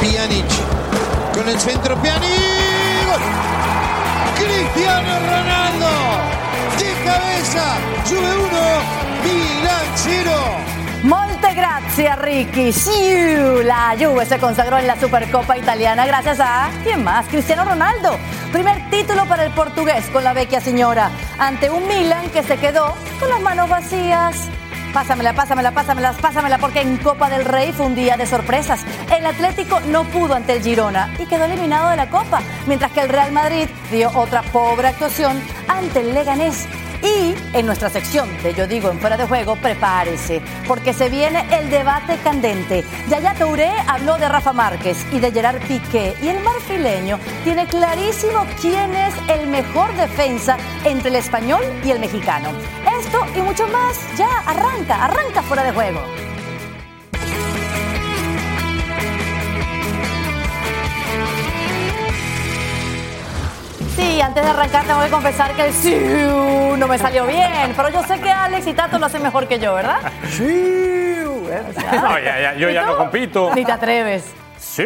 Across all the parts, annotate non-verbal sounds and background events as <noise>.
Pjanic con el centro Pjanic. Cristiano Ronaldo de cabeza. Sube uno. Milan cero. Molte grazie Ricky. La Juve se consagró en la Supercopa italiana gracias a ¿quién más? Cristiano Ronaldo. Primer título para el portugués con la vecchia señora ante un Milan que se quedó con las manos vacías. Pásamela, pásamela, pásamela, pásamela, porque en Copa del Rey fue un día de sorpresas. El Atlético no pudo ante el Girona y quedó eliminado de la Copa, mientras que el Real Madrid dio otra pobre actuación ante el Leganés. Y en nuestra sección de Yo Digo en Fuera de Juego, prepárese, porque se viene el debate candente. Yaya Touré habló de Rafa Márquez y de Gerard Piqué, y el marfileño tiene clarísimo quién es el mejor defensa entre el español y el mexicano. Esto y mucho más, ya arranca, arranca Fuera de Juego. Sí, antes de arrancar tengo que confesar que el sí no me salió bien, pero yo sé que Alex y Tato lo hacen mejor que yo, ¿verdad? <laughs> No, ya, ya, yo ¿Y ya tú? no compito. Ni te atreves. Sí.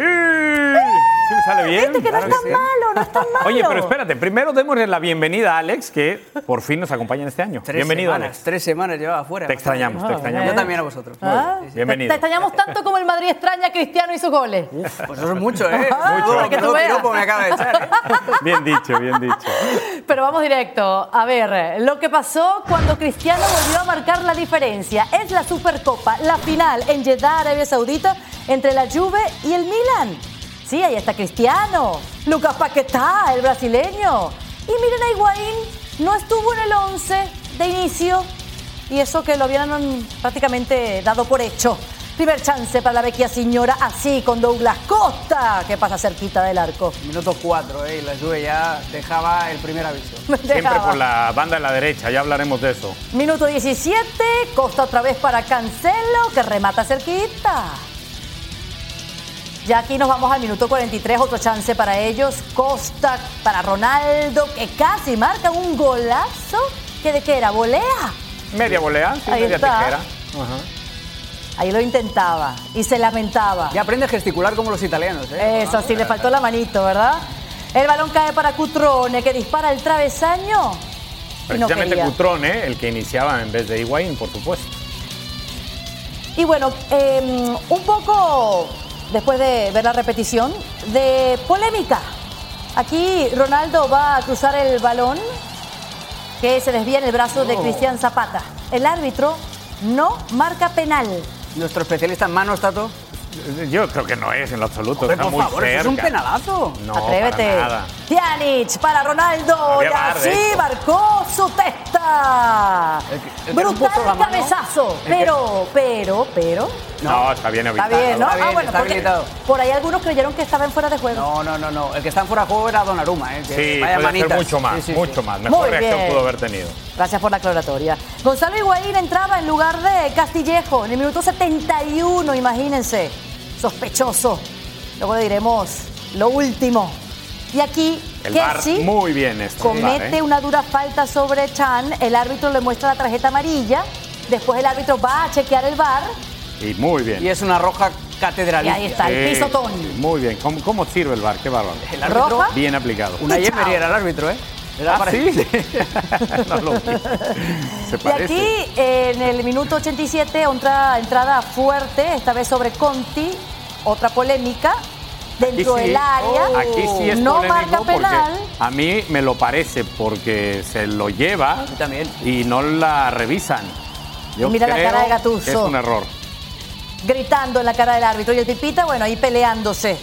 Sí me sale bien. Viste que no claro es tan sí. malo, no es tan malo. <laughs> Oye, pero espérate, primero démosle la bienvenida a Alex, que por fin nos acompaña en este año. Tres Bienvenido, semanas, Alex. Tres semanas llevaba afuera. Te extrañamos, te Ah, extrañamos. Yo también a vosotros. Ah, Sí, sí. Bienvenido. Te extrañamos tanto como el Madrid extraña a Cristiano y sus goles. Pues eso es mucho, ¿eh? <laughs> Ah, Mucho. para que tú veas. me acaba de echar, ¿eh? <laughs> Bien dicho, bien dicho. Pero vamos directo. A ver, lo que pasó cuando Cristiano volvió a marcar la diferencia es la Supercopa, la final en Jeddah, Arabia Saudita, entre la Juve y el Milan. Sí, ahí está Cristiano, Lucas Paquetá, el brasileño. Y miren a Higuaín, no estuvo en el 11 de inicio y eso que lo habían prácticamente dado por hecho. Primer chance para la vecchia señora, así con Douglas Costa, que pasa cerquita del arco. Minuto cuatro, ¿eh? Y la Juve ya dejaba el primer aviso. <laughs> Siempre por la banda de la derecha, ya hablaremos de eso. Minuto 17, Costa otra vez para Cancelo, que remata cerquita. Ya aquí nos vamos al minuto 43, otro chance para ellos. Costa para Ronaldo, que casi marca un golazo. ¿Que de qué era? ¿Volea? Media volea, sí, Ahí media está. tijera. Ajá. Ahí lo intentaba y se lamentaba. Ya aprende a gesticular como los italianos, ¿eh? Eso sí, le faltó la manito, ¿verdad? El balón cae para Cutrone, que dispara el travesaño. No Precisamente ¿eh? el que iniciaba en vez de Higuaín, por supuesto. Y bueno, eh, un poco después de ver la repetición, de polémica. Aquí Ronaldo va a cruzar el balón que se desvía en el brazo de Cristian Zapata. El árbitro no marca penal. Nuestro especialista en manos, Tato. Yo creo que no es en lo absoluto. Hombre, está por muy favor, eso es un penalazo. No, Atrévete. para nada. Para Ronaldo. Y así marcó su testa. El que- Brutal mano. cabezazo. Pero, pero, pero. No, está bien Está habilitado. bien, ¿no? Está bien, ah, bueno, está habilitado. por ahí algunos creyeron que estaba en fuera de juego. No, no, no, no. El que está en fuera de juego era Donnarumma, ¿eh? Que Sí, vaya puede manitas. mucho más, Sí, sí, mucho más. Mejor Muy reacción bien. pudo haber tenido. Gracias por la aclaratoria. Gonzalo Higuaín entraba en lugar de Castillejo en el minuto 71, imagínense. Sospechoso. Luego le diremos lo último. Y aquí, El Kessi muy bien VAR, comete ¿eh? una dura falta sobre Chan. El árbitro le muestra la tarjeta amarilla. Después el árbitro va a chequear el bar. Y muy bien. Y es una roja Y catedralicia. ahí está, el Sí, pisotón. Muy bien. ¿Cómo, cómo sirve el bar? Qué bárbaro. El árbitro, Roja. Bien aplicado. una Y. Emery era el árbitro, ¿eh? Era ¿Ah, sí? <laughs> no lo Y aquí, en el minuto 87, otra entrada fuerte, esta vez sobre Conti, otra polémica dentro sí. del área. Aquí sí es no marca penal. a mí me lo parece porque se lo lleva también. y no la revisan. Yo Mira la cara de Gattuso. es un error. Gritando en la cara del árbitro. Y el Pipita, bueno, ahí peleándose,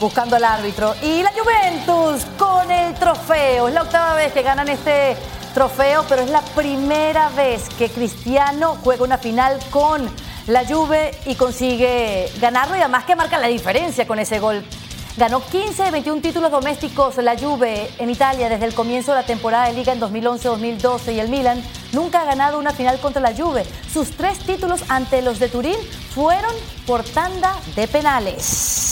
buscando al árbitro. Y la Juventus con el trofeo. Es la octava vez que ganan este trofeo, pero es la primera vez que Cristiano juega una final con la Juve y consigue ganarlo y además que marca la diferencia con ese gol. Ganó 15 de 21 títulos domésticos la Juve en Italia desde el comienzo de la temporada de liga en 2011-2012 y el Milan nunca ha ganado una final contra la Juve. Sus tres títulos ante los de Turín fueron por tanda de penales.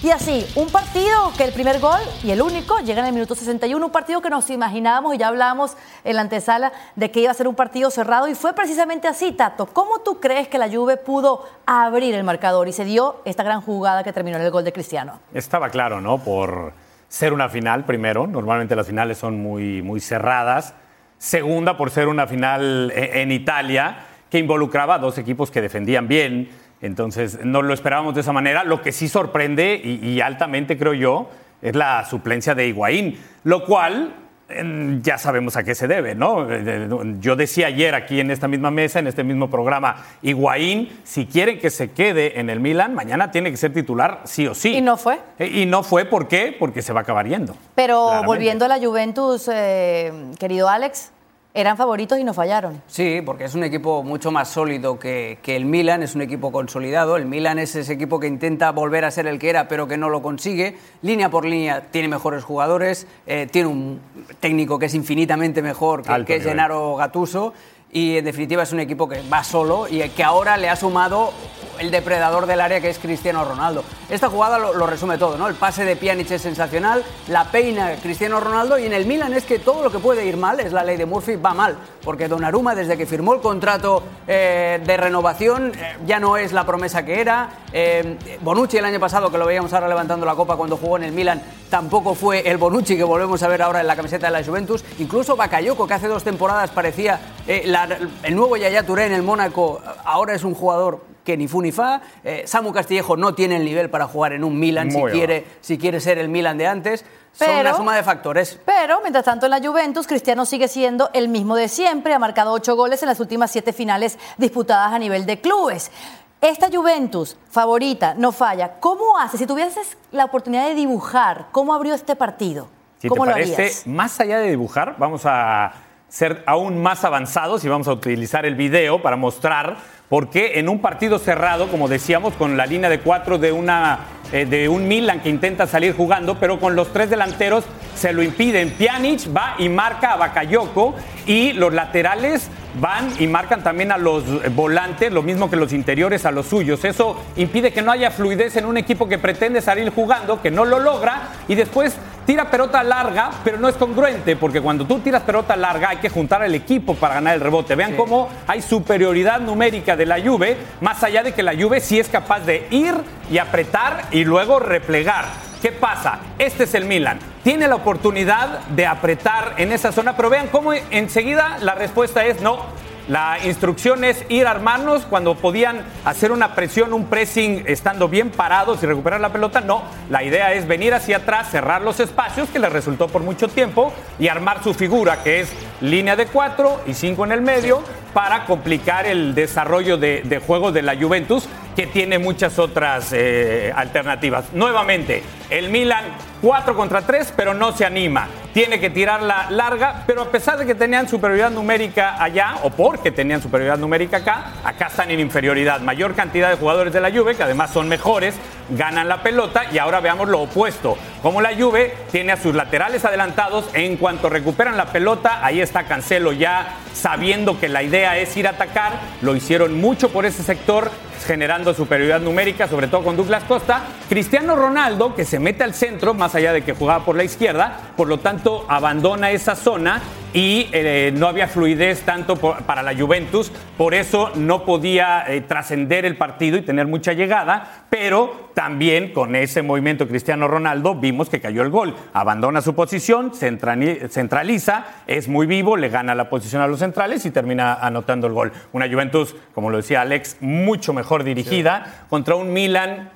Y así, un partido que el primer gol y el único llega en el minuto 61, un partido que nos imaginábamos y ya hablábamos en la antesala de que iba a ser un partido cerrado y fue precisamente así, Tato. ¿Cómo tú crees que la Juve pudo abrir el marcador y se dio esta gran jugada que terminó en el gol de Cristiano? Estaba claro, ¿no? Por ser una final, primero. Normalmente las finales son muy, muy cerradas. Segunda, por ser una final e, en Italia que involucraba a dos equipos que defendían bien. Entonces, no lo esperábamos de esa manera. Lo que sí sorprende, y, y altamente creo yo, es la suplencia de Higuaín, lo cual eh, ya sabemos a qué se debe, ¿no? Eh, Yo decía ayer aquí en esta misma mesa, en este mismo programa, Higuaín, si quieren que se quede en el Milan, mañana tiene que ser titular sí o sí. ¿Y no fue? Eh, Y no fue, ¿por qué? Porque se va a acabar yendo. Pero Claramente. volviendo a la Juventus, eh, querido Alex, eran favoritos y no fallaron. Sí, porque es un equipo mucho más sólido que, que el Milan, es un equipo consolidado. El Milan es ese equipo que intenta volver a ser el que era, pero que no lo consigue. Línea por línea tiene mejores jugadores, eh, tiene un técnico que es infinitamente mejor que, Alto que. Gennaro Gattuso. Y en definitiva es un equipo que va solo y que ahora le ha sumado el depredador del área que es Cristiano Ronaldo. Esta jugada lo, resume todo, ¿no? El pase de Pjanic es sensacional, la peina Cristiano Ronaldo y en el Milan es que todo lo que puede ir mal, es la ley de Murphy, va mal, porque Donnarumma desde que firmó el contrato eh, de renovación eh, ya no es la promesa que era. Eh, Bonucci el año pasado, que lo veíamos ahora levantando la copa cuando jugó en el Milan, tampoco fue el Bonucci que volvemos a ver ahora en la camiseta de la Juventus. Incluso Bakayoko, que hace dos temporadas parecía eh, la- el nuevo Yaya Touré en el Mónaco, ahora es un jugador que ni fu ni fa. Eh, Samu Castillejo no tiene el nivel para jugar en un Milan si quiere, si quiere ser el Milan de antes. Son una suma de factores. Pero, mientras tanto, en la Juventus, Cristiano sigue siendo el mismo de siempre. Ha marcado ocho goles en las últimas siete finales disputadas a nivel de clubes. Esta Juventus, favorita, no falla. ¿Cómo hace? Si tuvieses la oportunidad de dibujar, ¿cómo abrió este partido? Si ¿Cómo te lo parece, harías? más allá de dibujar, vamos a ser aún más avanzados y vamos a utilizar el video para mostrar por qué en un partido cerrado, como decíamos, con la línea de cuatro de, una, eh, de un Milan que intenta salir jugando, pero con los tres delanteros se lo impiden. Pjanic va y marca a Bakayoko y los laterales van y marcan también a los volantes, lo mismo que los interiores a los suyos. Eso impide que no haya fluidez en un equipo que pretende salir jugando, que no lo logra y después tira pelota larga, pero no es congruente, porque cuando tú tiras pelota larga hay que juntar al equipo para ganar el rebote. Vean cómo hay superioridad numérica de la Juve, más allá de que la Juve sí es capaz de ir y apretar y luego replegar. ¿Qué pasa? Este es el Milan. Tiene la oportunidad de apretar en esa zona, pero vean cómo enseguida la respuesta es no. La instrucción es ir a armarnos cuando podían hacer una presión, un pressing estando bien parados y recuperar la pelota. No, la idea es venir hacia atrás, cerrar los espacios, que les resultó por mucho tiempo, y armar su figura, que es línea de cuatro y cinco en el medio, para complicar el desarrollo de, de juego de la Juventus, que tiene muchas otras eh, alternativas. Nuevamente, el Milan 4 contra 3, pero no se anima. Tiene que tirarla larga, pero a pesar de que tenían superioridad numérica allá, o porque tenían superioridad numérica acá, acá están en inferioridad. Mayor cantidad de jugadores de la Juve, que además son mejores, ganan la pelota y ahora veamos lo opuesto. Como la Juve tiene a sus laterales adelantados, en cuanto recuperan la pelota, ahí está Cancelo ya sabiendo que la idea es ir a atacar, lo hicieron mucho por ese sector, generando superioridad numérica, sobre todo con Douglas Costa. Cristiano Ronaldo, que se mete al centro, más allá de que jugaba por la izquierda, por lo tanto abandona esa zona y eh, no había fluidez tanto por- para la Juventus, por eso no podía eh, trascender el partido y tener mucha llegada, pero también con ese movimiento Cristiano Ronaldo vimos que cayó el gol. Abandona su posición, centraliza, es muy vivo, le gana la posición a los centrales y termina anotando el gol. Una Juventus, como lo decía Alex, mucho mejor dirigida contra un Milan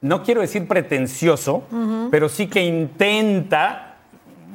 no quiero decir pretencioso, pero sí que intenta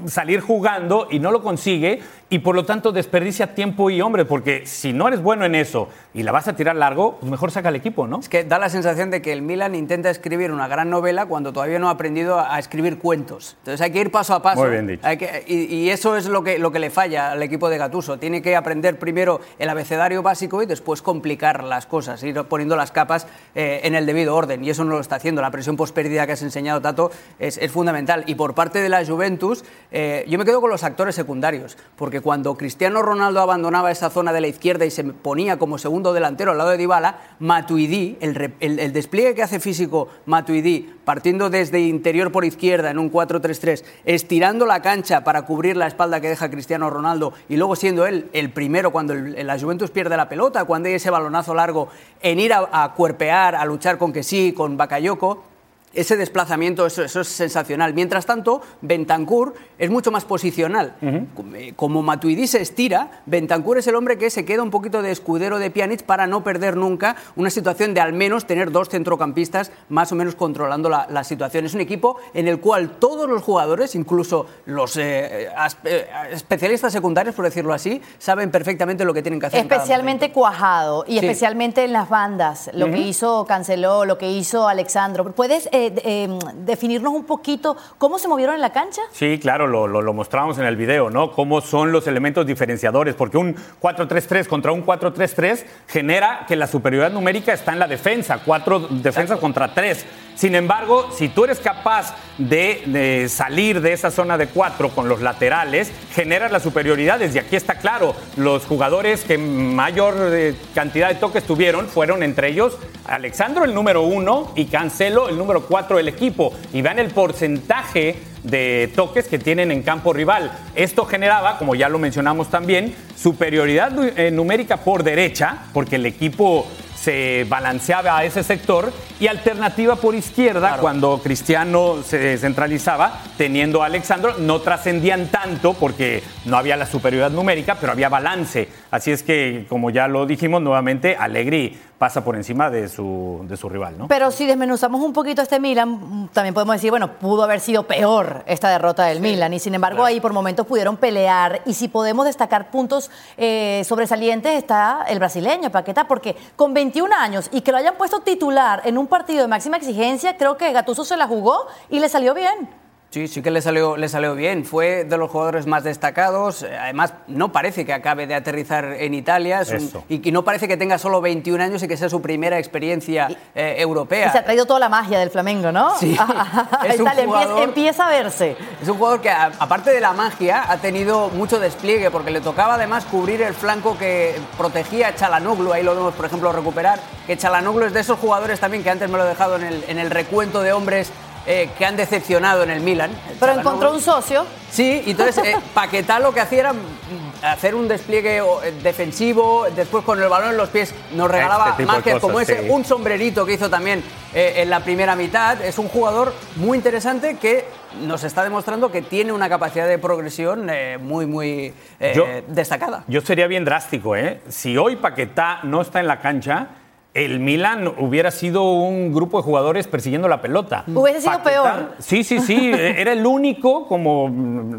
salir jugando y no lo consigue y por lo tanto desperdicia tiempo y hombre, porque si no eres bueno en eso y la vas a tirar largo, pues mejor saca el equipo, ¿no? Es que da la sensación de que el Milan intenta escribir una gran novela cuando todavía no ha aprendido a escribir cuentos. Entonces hay que ir paso a paso. Muy bien dicho. Hay que- y, y eso es lo que, lo que le falla al equipo de Gatuso. Tiene que aprender primero el abecedario básico y después complicar las cosas, ir poniendo las capas eh, en el debido orden. Y eso no lo está haciendo. La presión pospérdida que has enseñado, Tato, es, es fundamental. Y por parte de la Juventus, eh, yo me quedo con los actores secundarios, porque cuando Cristiano Ronaldo abandonaba esa zona de la izquierda y se ponía como segundo delantero al lado de Dybala, Matuidi, el, el, el despliegue que hace físico Matuidi, partiendo desde interior por izquierda en un 4-3-3, estirando la cancha para cubrir la espalda que deja Cristiano Ronaldo y luego siendo él el primero cuando la Juventus pierde la pelota, cuando hay ese balonazo largo, en ir a, a cuerpear, a luchar con que sí, con Bakayoko, ese desplazamiento, eso, eso, es sensacional. Mientras tanto, Bentancur es mucho más posicional. Uh -huh. Como Matuidi se estira, Bentancur es el hombre que se queda un poquito de escudero de Pjanic para no perder nunca una situación de al menos tener dos centrocampistas más o menos controlando la, la situación. Es un equipo en el cual todos los jugadores, incluso los eh, eh, especialistas secundarios, por decirlo así, saben perfectamente lo que tienen que hacer. Especialmente cuajado y sí. especialmente en las bandas, lo uh -huh. que hizo Canceló, lo que hizo Alexandro. ¿Puedes eh, eh, definirnos un poquito cómo se movieron en la cancha? Sí, claro, lo, lo, lo mostramos en el video, ¿no? Cómo son los elementos diferenciadores, porque un 4-3-3 contra un 4-3-3 genera que la superioridad numérica está en la defensa, cuatro defensas Exacto. contra tres. Sin embargo, si tú eres capaz de, salir de esa zona de cuatro con los laterales, generas las superioridades. Y aquí está claro, los jugadores que mayor eh, cantidad de toques tuvieron fueron entre ellos Alexandro, el número uno, y Cancelo, el número cuatro del equipo. Y vean el porcentaje de toques que tienen en campo rival. Esto generaba, como ya lo mencionamos también, superioridad eh, numérica por derecha, porque el equipo se balanceaba a ese sector y alternativa por izquierda claro. cuando Cristiano se centralizaba teniendo a Alexandro no trascendían tanto porque no había la superioridad numérica pero había balance así es que como ya lo dijimos nuevamente Allegri pasa por encima de su, de su rival ¿no? pero si desmenuzamos un poquito este Milan también podemos decir bueno pudo haber sido peor esta derrota del sí. Milan y sin embargo claro. ahí por momentos pudieron pelear y si podemos destacar puntos eh, sobresalientes está el brasileño Paqueta porque con 20 21 años y que lo hayan puesto titular en un partido de máxima exigencia, creo que Gatuso se la jugó y le salió bien. Sí, sí que le salió, le salió bien. Fue de los jugadores más destacados. Además, no parece que acabe de aterrizar en Italia. Un, y, y, no parece que tenga solo 21 años y que sea su primera experiencia eh, europea. Y se ha traído toda la magia del Flamengo, ¿no? Sí. <laughs> es un Dale, jugador, empieza, a verse. Es un jugador que, aparte de la magia, ha tenido mucho despliegue porque le tocaba además cubrir el flanco que protegía a Chalanoglu. Ahí lo vemos, por ejemplo, recuperar. Que Chalanoglu es de esos jugadores también que antes me lo he dejado en el, en el recuento de hombres eh, que han decepcionado en el Milan. Pero encontró un socio. Sí, y entonces eh, <laughs> Paquetá lo que hacía era hacer un despliegue eh, defensivo, después con el balón en los pies nos regalaba este como ese, sí. un sombrerito que hizo también eh, en la primera mitad. Es un jugador muy interesante que nos está demostrando que tiene una capacidad de progresión eh, muy, muy yo, destacada. Yo sería bien drástico, ¿eh? Si hoy Paquetá no está en la cancha, el Milan hubiera sido un grupo de jugadores persiguiendo la pelota. Hubiese sido Paquetá, peor. Sí, sí, sí. <laughs> era el único, como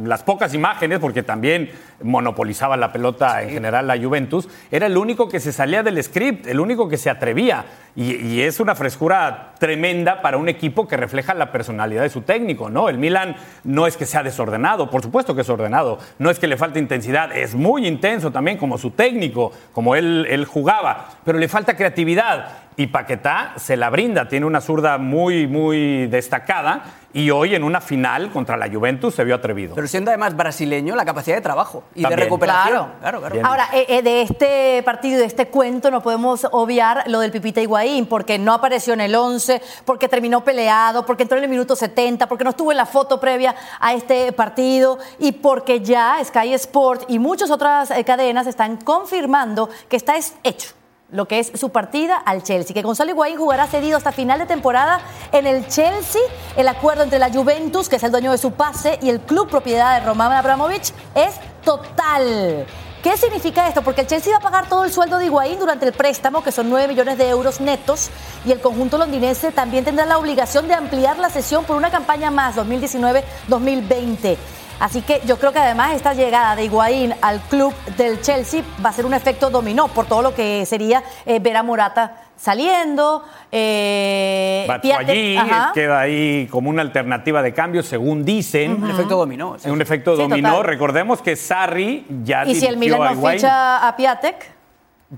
las pocas imágenes, porque también monopolizaba la pelota sí. en general la Juventus, era el único que se salía del script, el único que se atrevía. Y, y, es una frescura tremenda para un equipo que refleja la personalidad de su técnico, ¿no? El Milan no es que sea desordenado, por supuesto que es ordenado, no es que le falte intensidad, es muy intenso también como su técnico, como él, él jugaba, pero le falta creatividad. Y Paquetá se la brinda, tiene una zurda muy, muy destacada y hoy en una final contra la Juventus se vio atrevido. Pero siendo además brasileño, la capacidad de trabajo y También. de recuperación. Claro, claro, claro. Ahora, eh, de este partido, de este cuento, no podemos obviar lo del Pipita Higuaín, porque no apareció en el 11, porque terminó peleado, porque entró en el minuto 70, porque no estuvo en la foto previa a este partido y porque ya Sky Sport y muchas otras eh, cadenas están confirmando que está hecho lo que es su partida al Chelsea, que Gonzalo Higuaín jugará cedido hasta final de temporada en el Chelsea. El acuerdo entre la Juventus, que es el dueño de su pase, y el club propiedad de Roman Abramovich es total. ¿Qué significa esto? Porque el Chelsea va a pagar todo el sueldo de Higuaín durante el préstamo, que son 9 millones de euros netos, y el conjunto londinense también tendrá la obligación de ampliar la sesión por una campaña más, 2019-2020. Así que yo creo que además esta llegada de Higuaín al club del Chelsea va a ser un efecto dominó por todo lo que sería eh, ver a Morata saliendo. Eh, allí queda ahí como una alternativa de cambio, según dicen. Uh -huh. Un efecto dominó. Sí. Un efecto sí, dominó. Total. Recordemos que Sarri ya Y si el Milan no ficha a Piatek.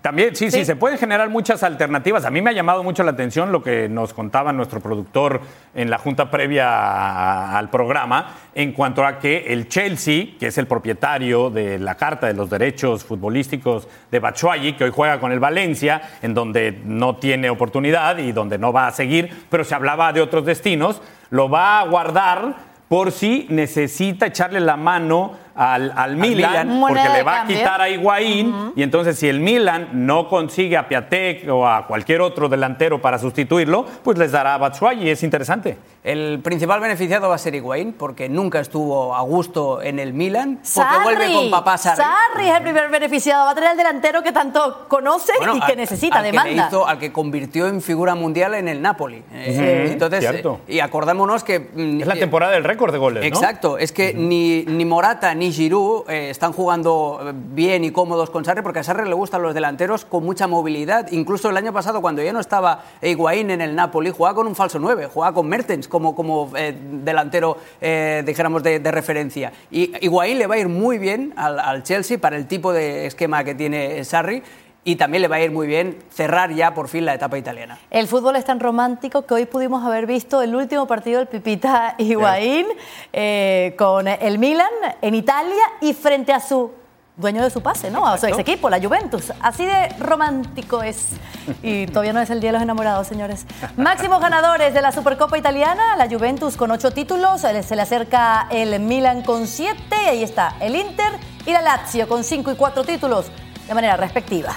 También, sí, sí, Sí. se pueden generar muchas alternativas. A mí me ha llamado mucho la atención lo que nos contaba nuestro productor en la junta previa al programa en cuanto a que el Chelsea, que es el propietario de la Carta de los Derechos Futbolísticos de Batshuayi, que hoy juega con el Valencia, en donde no tiene oportunidad y donde no va a seguir, pero se hablaba de otros destinos, lo va a guardar por si necesita echarle la mano al, al Milan, Milan. porque le va a quitar a Higuaín y entonces si el Milan no consigue a Piatek o a cualquier otro delantero para sustituirlo, pues les dará a Batshuayi, es interesante. El principal beneficiado va a ser Higuaín, porque nunca estuvo a gusto en el Milan, porque Sarri, vuelve con papá Sarri. Sarri es el primer beneficiado. Va a tener el delantero que tanto conoce Bueno, y que al- necesita, al que le demanda. hizo- al que convirtió en figura mundial en el Napoli. Eh, entonces, cierto. eh, y acordémonos que... mm, Es la eh, temporada del récord de goles, ¿no? Exacto, es que ni, ni Morata ni Giroud eh, están jugando eh, bien y cómodos con Sarri porque a Sarri le gustan los delanteros con mucha movilidad. Incluso el año pasado, cuando ya no estaba Higuaín en el Napoli, jugaba con un falso 9, jugaba con Mertens como, como eh, delantero, eh, dijéramos, de, referencia. Y Higuaín le va a ir muy bien al, al Chelsea para el tipo de esquema que tiene Sarri y también le va a ir muy bien cerrar ya por fin la etapa italiana. El fútbol es tan romántico que hoy pudimos haber visto el último partido del Pipita Higuaín eh, con el Milan en Italia y frente a su dueño de su pase, ¿no? A su ex equipo, la Juventus. Así de romántico es. Y todavía no es el día de los enamorados, señores. <laughs> Máximos ganadores de la Supercopa Italiana, la Juventus con ocho títulos, se le- se le acerca el Milan con siete, y ahí está el Inter y la Lazio con cinco y cuatro títulos de manera respectiva.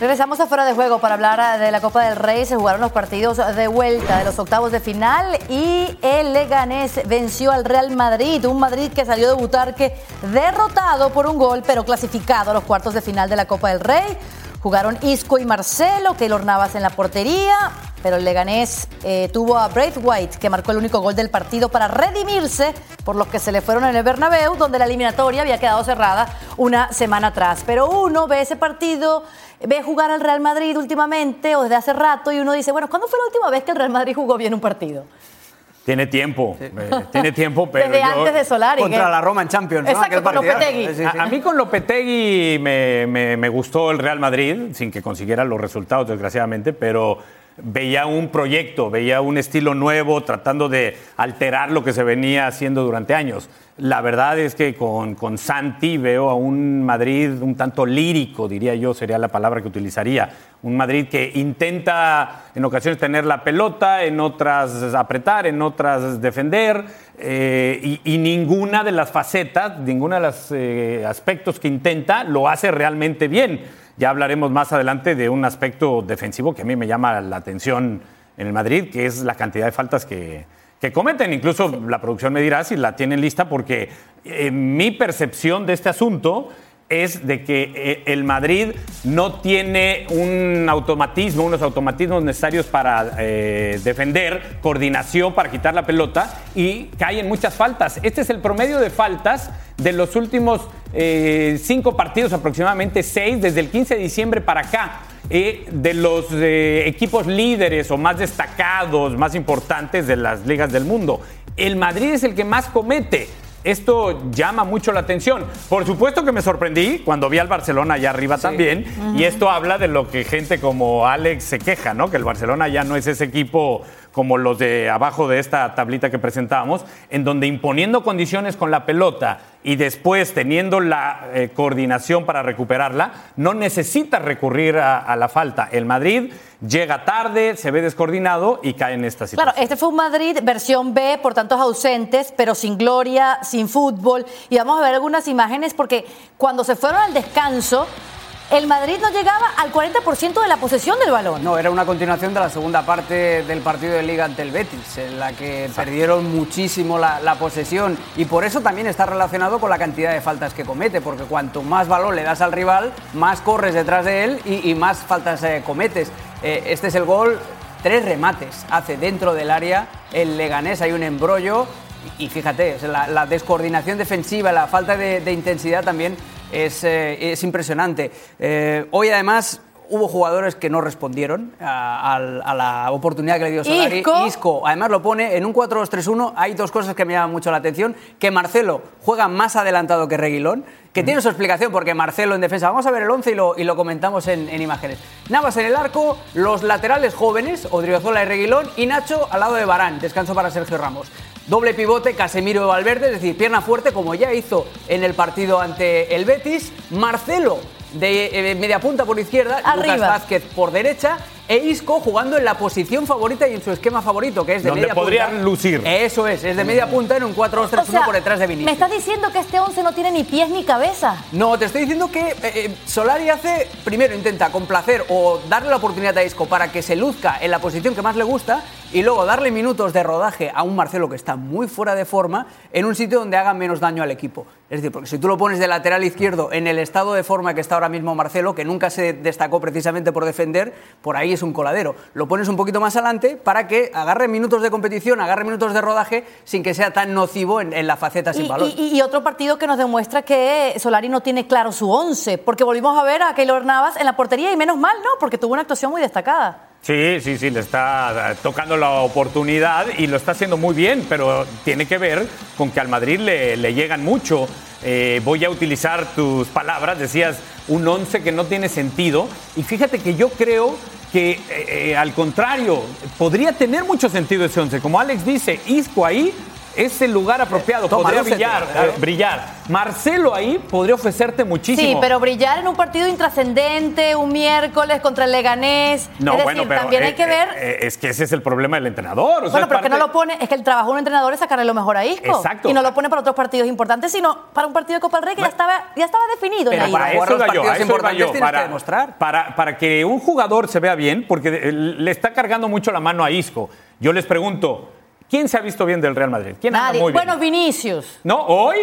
Regresamos a fuera de juego para hablar ah, de la Copa del Rey. Se jugaron los partidos de vuelta de los octavos de final y el Leganés venció al Real Madrid. Un Madrid que salió de Butarque derrotado por un gol, pero clasificado a los cuartos de final de la Copa del Rey. Jugaron Isco y Marcelo, Keylor Navas en la portería, pero el Leganés eh, tuvo a Braithwaite, que marcó el único gol del partido para redimirse por los que se le fueron en el Bernabéu, donde la eliminatoria había quedado cerrada una semana atrás. Pero uno ve ese partido, ve jugar al Real Madrid últimamente o desde hace rato y uno dice, bueno, ¿cuándo fue la última vez que el Real Madrid jugó bien un partido? Tiene tiempo, eh, tiene tiempo, <laughs> pero desde yo- antes de Solari. Contra la Roma en Champions, ¿no? Exacto, Aquel con. Lopetegui. Sí, sí. A, a mí con Lopetegui me, me- me gustó el Real Madrid, sin que consiguiera los resultados, desgraciadamente, pero veía un proyecto, veía un estilo nuevo, tratando de alterar lo que se venía haciendo durante años. La verdad es que con, con Santi veo a un Madrid un tanto lírico, diría yo, sería la palabra que utilizaría. Un Madrid que intenta en ocasiones tener la pelota, en otras apretar, en otras defender, eh, y, ninguna de las facetas, ninguna de los eh, aspectos que intenta lo hace realmente bien. Ya hablaremos más adelante de un aspecto defensivo que a mí me llama la atención en el Madrid, que es la cantidad de faltas que, que cometen. Incluso la producción me dirá si la tienen lista, porque eh, mi percepción de este asunto es de que eh, el Madrid no tiene un automatismo, unos automatismos necesarios para eh, defender, coordinación para quitar la pelota y caen muchas faltas. Este es el promedio de faltas de los últimos eh, cinco partidos, aproximadamente seis, desde el 15 de diciembre para acá. de los equipos líderes o más destacados, más importantes de las ligas del mundo. El Madrid es el que más comete. Esto llama mucho la atención. Por supuesto que me sorprendí cuando vi al Barcelona allá arriba también. Y esto habla de lo que gente como Alex se queja, ¿no? Que el Barcelona ya no es ese equipo como los de abajo de esta tablita que presentábamos, en donde imponiendo condiciones con la pelota y después teniendo la eh, coordinación para recuperarla, no necesita recurrir a, a la falta. El Madrid llega tarde, se ve descoordinado y cae en esta situación. Claro, este fue un Madrid versión B por tantos ausentes, pero sin gloria, sin fútbol. Y vamos a ver algunas imágenes porque cuando se fueron al descanso, el Madrid no llegaba al 40% de la posesión del balón. No, era una continuación de la segunda parte del partido de Liga ante el Betis, en la que perdieron muchísimo la, la posesión y por eso también está relacionado con la cantidad de faltas que comete, porque cuanto más balón le das al rival, más corres detrás de él y, y más faltas eh, cometes. Eh, este es el gol, tres remates hace dentro del área el Leganés, hay un embrollo y, fíjate, la, la descoordinación defensiva, la falta de, de intensidad también es, eh, es impresionante. Eh, hoy además hubo jugadores que no respondieron a, a- a la oportunidad que le dio Solari. Isco. además lo pone en un 4-2-3-1. Hay dos cosas que me llaman mucho la atención. Que Marcelo juega más adelantado que Reguilón, que tiene su explicación porque Marcelo en defensa. Vamos a ver el 11 y lo, y lo comentamos en, en imágenes. Navas en el arco, los laterales jóvenes, Odriozola y Reguilón, y Nacho al lado de Barán. Descanso para Sergio Ramos. Doble pivote, Casemiro Valverde, es decir, pierna fuerte, como ya hizo en el partido ante el Betis. Marcelo de eh, media punta por izquierda, Arriba. Lucas Vázquez por derecha e Isco jugando en la posición favorita y en su esquema favorito, que es de Donde media podría punta. lucir. Eso es, es de media punta en un 4-2-3-1 O sea, por detrás de me Vinicius. estás diciendo que este 11 no tiene ni pies ni cabeza. No, te estoy diciendo que eh, eh, Solari hace, primero intenta complacer o darle la oportunidad a Isco para que se luzca en la posición que más le gusta y luego darle minutos de rodaje a un Marcelo que está muy fuera de forma en un sitio donde haga menos daño al equipo. Es decir, porque si tú lo pones de lateral izquierdo en el estado de forma que está ahora mismo Marcelo, que nunca se destacó precisamente por defender, por ahí es un coladero. Lo pones un poquito más adelante para que agarre minutos de competición, agarre minutos de rodaje sin que sea tan nocivo en, en la faceta sin balón. y- y otro partido que nos demuestra que Solari no tiene claro su 11, porque volvimos a ver a Keylor Navas en la portería y menos mal, ¿no? Porque tuvo una actuación muy destacada. Sí, sí, sí, le está eh, tocando la oportunidad y lo está haciendo muy bien, pero tiene que ver con que al Madrid le, le llegan mucho. Eh, voy a utilizar tus palabras, decías un 11 que no tiene sentido. Y fíjate que yo creo que eh, eh, al contrario, podría tener mucho sentido ese 11. Como Alex dice, Isco ahí es el lugar apropiado, toma, podría lúcete, brillar, claro. eh, brillar. Marcelo ahí podría ofrecerte muchísimo. Sí, pero brillar en un partido intrascendente, un miércoles contra el Leganés. No, es decir, bueno, pero también hay eh, que ver. eh, eh, es que ese es el problema del entrenador. o sea, bueno, es pero que no parte- lo pone, es que el trabajo de un entrenador es sacarle lo mejor a Isco. Exacto. Y no lo pone para otros partidos importantes, sino para un partido de Copa del Rey que ya estaba, ya estaba definido Pero en la para eso los iba yo, partidos a eso iba importantes yo, para, que demostrar. Para, para que un jugador se vea bien, porque eh, le está cargando mucho la mano a Isco. Yo les pregunto, ¿quién se ha visto bien del Real Madrid? ¿Quién Nadie. muy bien? Bueno, Vinicius. ¿No? ¿Hoy?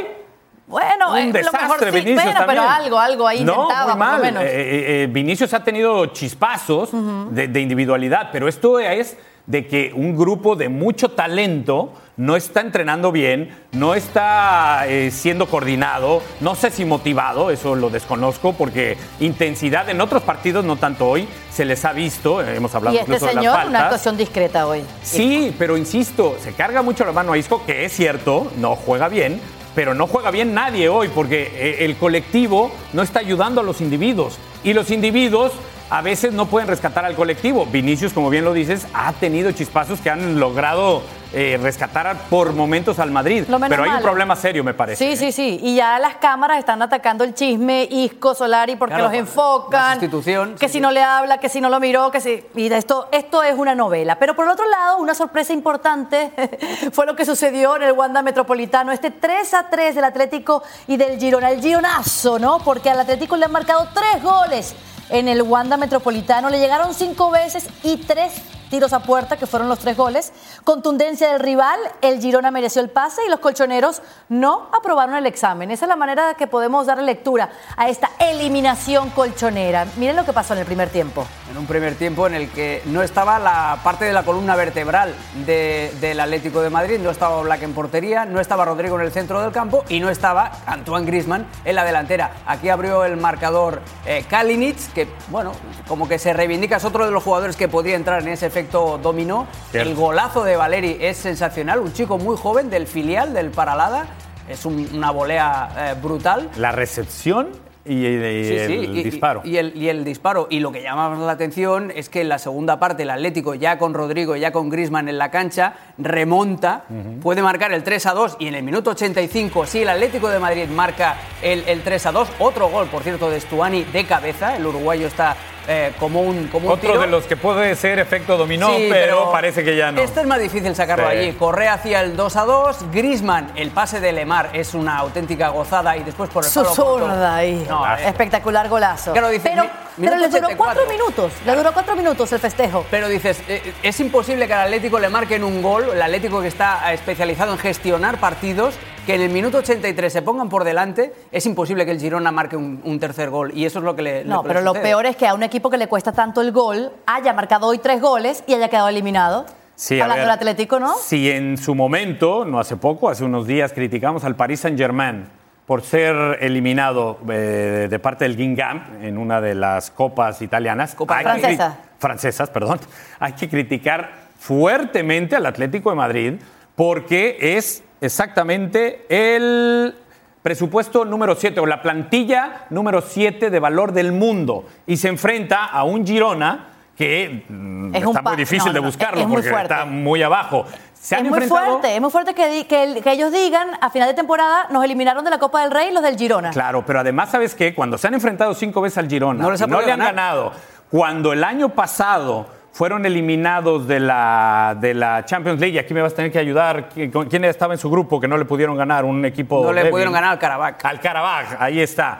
Bueno, eh, Un lo desastre, mejor sí. Vinicius Bueno, también. pero algo, algo ahí no, intentaba, muy mal. por lo menos. Eh, eh, eh, Vinicius ha tenido chispazos de, de individualidad, pero esto es de que un grupo de mucho talento no está entrenando bien, no está eh, siendo coordinado, no sé si motivado, eso lo desconozco, porque intensidad en otros partidos, no tanto hoy, se les ha visto, hemos hablado y este incluso de las señor, faltas. una actuación discreta hoy. Sí, pero insisto, se carga mucho la mano a Isco, que es cierto, no juega bien, pero no juega bien nadie hoy, porque eh, el colectivo no está ayudando a los individuos. Y los individuos a veces no pueden rescatar al colectivo. Vinicius, como bien lo dices, ha tenido chispazos que han logrado eh, rescatar por momentos al Madrid. Lo menos Pero hay un problema serio, me parece. Sí, sí, sí. Y ya las cámaras están atacando el chisme, Isco, Solari, porque Claro, los enfocan. la sustitución, Que sí, si no le habla, que si no lo miró, que si. Mira, esto, esto es una novela. Pero por el otro lado, una sorpresa importante <laughs> fue lo que sucedió en el Wanda Metropolitano. Este 3 a 3 del Atlético y del Girona. El Gironazo, ¿no? Porque al Atlético le han marcado tres goles en el Wanda Metropolitano. Le llegaron cinco veces y tres tiros a puerta, que fueron los tres goles. Contundencia del rival, el Girona mereció el pase y los colchoneros no aprobaron el examen. Esa es la manera que podemos dar lectura a esta eliminación colchonera. Miren lo que pasó en el primer tiempo. En un primer tiempo en el que no estaba la parte de la columna vertebral de- del Atlético de Madrid, no estaba Black en portería, no estaba Rodrigo en el centro del campo y no estaba Antoine Grisman en la delantera. Aquí abrió el marcador eh, Kalinic, que bueno, como que se reivindica, es otro de los jugadores que podría entrar en ese efecto dominó. Cierto. El golazo de Valeri es sensacional, un chico muy joven del filial, del Paralada, es un- una volea eh, brutal. La recepción y, el, Sí, sí, el y- disparo. Y, el, y el disparo. Y lo que llama la atención es que en la segunda parte el Atlético, ya con Rodrigo, ya con Grisman en la cancha, remonta, puede marcar el 3 a 2 y en el minuto 85, si el Atlético de Madrid marca el, el 3 a 2, otro gol, por cierto, de Stuani de cabeza, el uruguayo está eh, como un, como un Otro tiro. de los que puede ser efecto dominó, Sí, pero, parece que ya no. Este es más difícil sacarlo Sí. allí. Correa hacia el 2 a 2. Grisman, el pase de Lemar es una auténtica gozada y después por el corto. Susurda ahí. No, eh, Espectacular golazo. Claro, dice, pero, mi- pero le duró cuatro 84. minutos. Le duró cuatro minutos el festejo. Pero dices, eh, es imposible que al Atlético le marquen un gol, el Atlético que está especializado en gestionar partidos, que en el minuto 83 se pongan por delante, es imposible que el Girona marque un, un tercer gol. Y eso es lo que le. No, le pero lo peor es que a un equipo que le cuesta tanto el gol haya marcado hoy tres goles y haya quedado eliminado. Sí, Hablando ver, del Atlético, ¿no? Si en su momento, no hace poco, hace unos días, criticamos al Paris Saint-Germain por ser eliminado eh, de parte del Guingamp en una de las copas italianas. Copa francesa. francesas, perdón. Hay que criticar fuertemente al Atlético de Madrid porque es exactamente el presupuesto número 7 o la plantilla número 7 de valor del mundo y se enfrenta a un Girona que mm, Es está muy difícil no, de no, buscarlo porque fuerte. está muy abajo. Se han Es muy fuerte, es muy fuerte que, ellos digan a final de temporada nos eliminaron de la Copa del Rey los del Girona. Claro, pero además, ¿sabes qué? Cuando se han enfrentado cinco veces al Girona No les ha le han ganar. ganado, cuando el año pasado fueron eliminados de la, de la Champions League, y aquí me vas a tener que ayudar, ¿qui- con- ¿quién estaba en su grupo que no le pudieron ganar? Un equipo No le pudieron ganar al Karabakh. Al Karabakh, ahí está.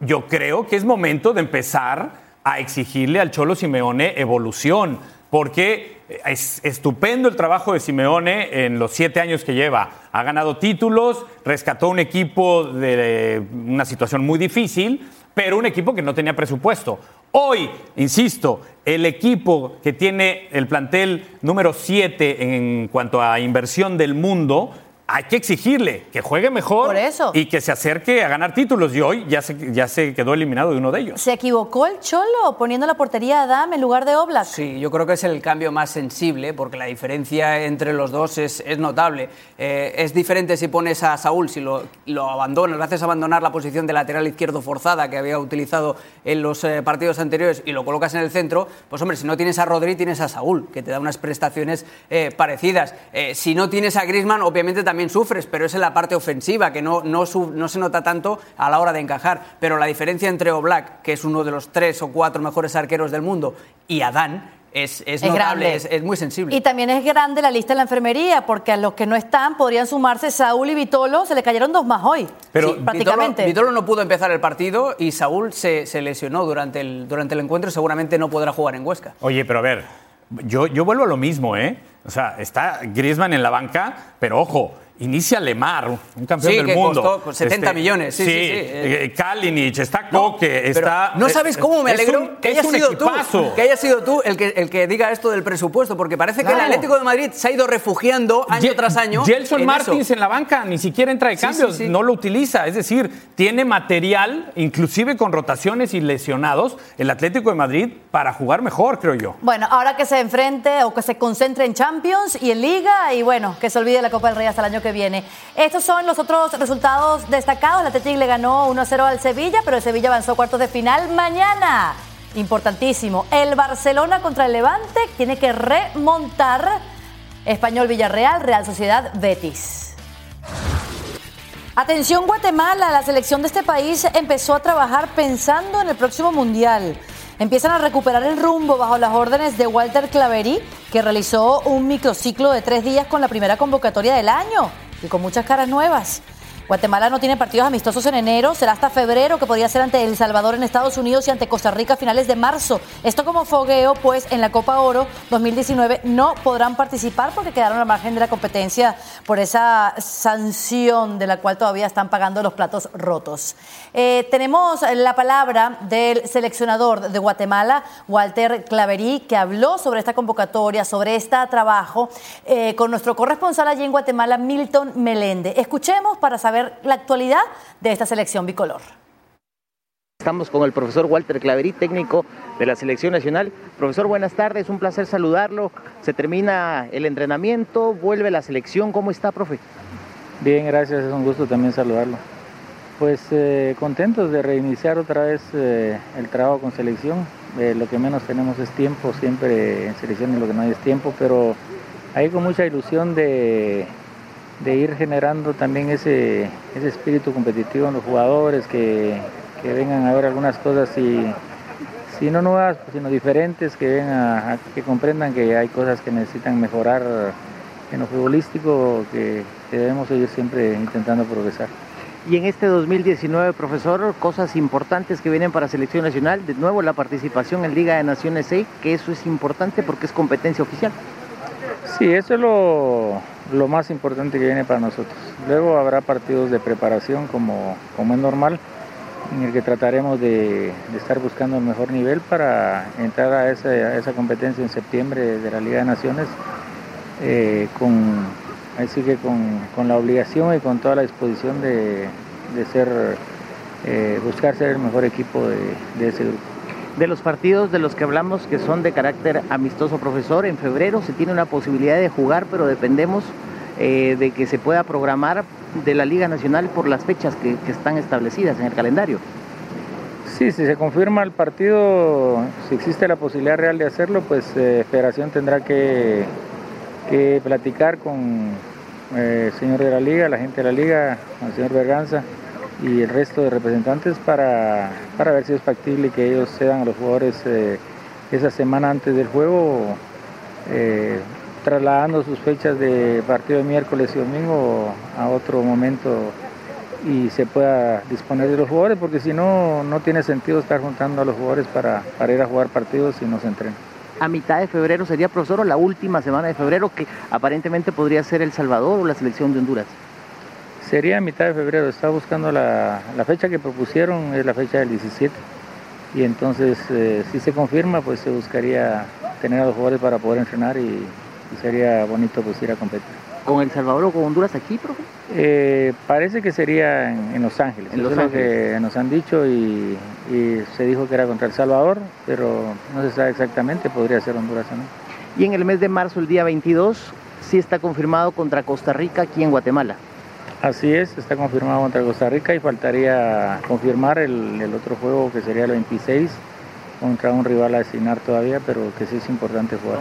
Yo creo que es momento de empezar a exigirle al Cholo Simeone evolución, porque es estupendo el trabajo de Simeone en los siete años que lleva. Ha ganado títulos, rescató un equipo de una situación muy difícil, pero un equipo que no tenía presupuesto. Hoy, insisto, el equipo que tiene el plantel número 7 en cuanto a inversión del mundo, hay que exigirle que juegue mejor Por eso. y que se acerque a ganar títulos. Y hoy ya se, ya se quedó eliminado de uno de ellos. ¿Se equivocó el Cholo poniendo la portería a Adam en lugar de Oblak? Sí, yo creo que es el cambio más sensible porque la diferencia entre los dos es, es notable. Eh, es diferente si pones a Saúl, si lo, lo abandonas, le haces abandonar la posición de lateral izquierdo forzada que había utilizado en los eh, partidos anteriores y lo colocas en el centro, pues hombre, si no tienes a Rodri, tienes a Saúl, que te da unas prestaciones eh, parecidas. Eh, si no tienes a Griezmann, obviamente también sufres, pero es en la parte ofensiva, que no, no, su- no se nota tanto a la hora de encajar. Pero la diferencia entre Oblak, que es uno de los tres o cuatro mejores arqueros del mundo, y Adán es, es Es notable, grande. es, es muy sensible. Y también es grande la lista en la enfermería, porque a los que no están podrían sumarse Saúl y Vitolo, se le cayeron dos más hoy. Pero- Sí, prácticamente. Vitolo, Vitolo no pudo empezar el partido y Saúl se, se lesionó durante el, durante el encuentro y seguramente no podrá jugar en Huesca. Oye, pero a ver, yo, yo vuelvo a lo mismo, ¿eh? O sea, está Griezmann en la banca, pero ojo, inicia Lemar, un campeón Sí, del que mundo. costó, pues, 70 millones, sí, sí, sí. eh, Kalinic, está No, Koke, pero está... No sabes es- cómo me es alegro un- que hayas sido tú, que hayas sido tú el que, el que diga esto del presupuesto, porque parece que el Atlético de Madrid se ha ido refugiando año Ye- tras año. Gelson en Martins eso. en la banca ni siquiera entra de Sí, cambios, sí, sí. no lo utiliza. Es decir, tiene material, inclusive con rotaciones y lesionados, el Atlético de Madrid para jugar mejor, creo yo. Bueno, ahora que se enfrente o que se concentre en Champions y en Liga y bueno, que se olvide la Copa del Rey hasta el año que viene. Estos son los otros resultados destacados. El Atlético le ganó 1-0 al Sevilla, pero el Sevilla avanzó a cuartos de final mañana. Importantísimo. El Barcelona contra el Levante tiene que remontar Español Villarreal, Real Sociedad Betis. Atención Guatemala, la selección de este país empezó a trabajar pensando en el próximo Mundial. Empiezan a recuperar el rumbo bajo las órdenes de Walter Claverí, que realizó un microciclo de tres días con la primera convocatoria del año y con muchas caras nuevas. Guatemala no tiene partidos amistosos en enero, será hasta febrero que podría ser ante El Salvador en Estados Unidos y ante Costa Rica a finales de marzo. Esto como fogueo, pues en la Copa Oro 2019 no podrán participar porque quedaron al margen de la competencia por esa sanción de la cual todavía están pagando los platos rotos. Eh, tenemos la palabra del seleccionador de Guatemala, Walter Claverí, que habló sobre esta convocatoria, sobre este trabajo, eh, con nuestro corresponsal allí en Guatemala, Milton Melende. Escuchemos para saber la actualidad de esta selección bicolor. Estamos con el profesor Walter Claverí, técnico de la Selección Nacional. Profesor, buenas tardes, un placer saludarlo. Se termina el entrenamiento, vuelve la selección. ¿Cómo está, profe? Bien, gracias, es un gusto también saludarlo. Pues eh, contentos de reiniciar otra vez eh, el trabajo con selección. Eh, lo que menos tenemos es tiempo, siempre en selección lo que no hay es tiempo, pero ahí con mucha ilusión de, de ir generando también ese, ese espíritu competitivo en los jugadores, que, que vengan a ver algunas cosas y si no nuevas, pues, sino diferentes, que vengan a, a que comprendan que hay cosas que necesitan mejorar en lo futbolístico, que, que debemos seguir siempre intentando progresar. Y en este 2019, profesor, cosas importantes que vienen para Selección Nacional. De nuevo, la participación en Liga de Naciones C, que eso es importante porque es competencia oficial. Sí, eso es lo, lo más importante que viene para nosotros. Luego habrá partidos de preparación como, como es normal, en el que trataremos de, de estar buscando el mejor nivel para entrar a esa, esa competencia en septiembre de la Liga de Naciones eh, con, así que con, con la obligación y con toda la disposición de, de ser, eh, buscar ser el mejor equipo de, ese grupo. De los partidos de los que hablamos que son de carácter amistoso, profesor, en febrero se tiene una posibilidad de jugar, pero dependemos eh, de que se pueda programar de la Liga Nacional por las fechas que, están establecidas en el calendario. Sí, si se confirma el partido, si existe la posibilidad real de hacerlo, pues eh, Federación tendrá que, que platicar con eh, el señor de la Liga, la gente de la Liga, el señor Berganza y el resto de representantes para, para ver si es factible que ellos cedan a los jugadores eh, esa semana antes del juego trasladando sus fechas de partido de miércoles y domingo a otro momento y se pueda disponer de los jugadores, porque si no, no tiene sentido estar juntando a los jugadores para, para ir a jugar partidos si no se entrenan. A mitad de febrero sería, profesor, o la última semana de febrero, que aparentemente podría ser El Salvador o la selección de Honduras. Sería mitad de febrero, estaba buscando la, la fecha que propusieron, es la fecha del 17. Y entonces, eh, si se confirma, pues se buscaría tener a los jugadores para poder entrenar y, sería bonito pues ir a competir. ¿Con El Salvador o con Honduras aquí, profe? Eh, parece que sería en, Los Ángeles. En Los Ángeles. Es lo que nos han dicho y, se dijo que era contra El Salvador, pero no se sabe exactamente, podría ser Honduras o no. Y en el mes de marzo, el día 22, sí está confirmado contra Costa Rica aquí en Guatemala. Así es, está confirmado contra Costa Rica y faltaría confirmar el, el otro juego que sería el 26 contra un rival a asignar todavía, pero que sí es importante jugar.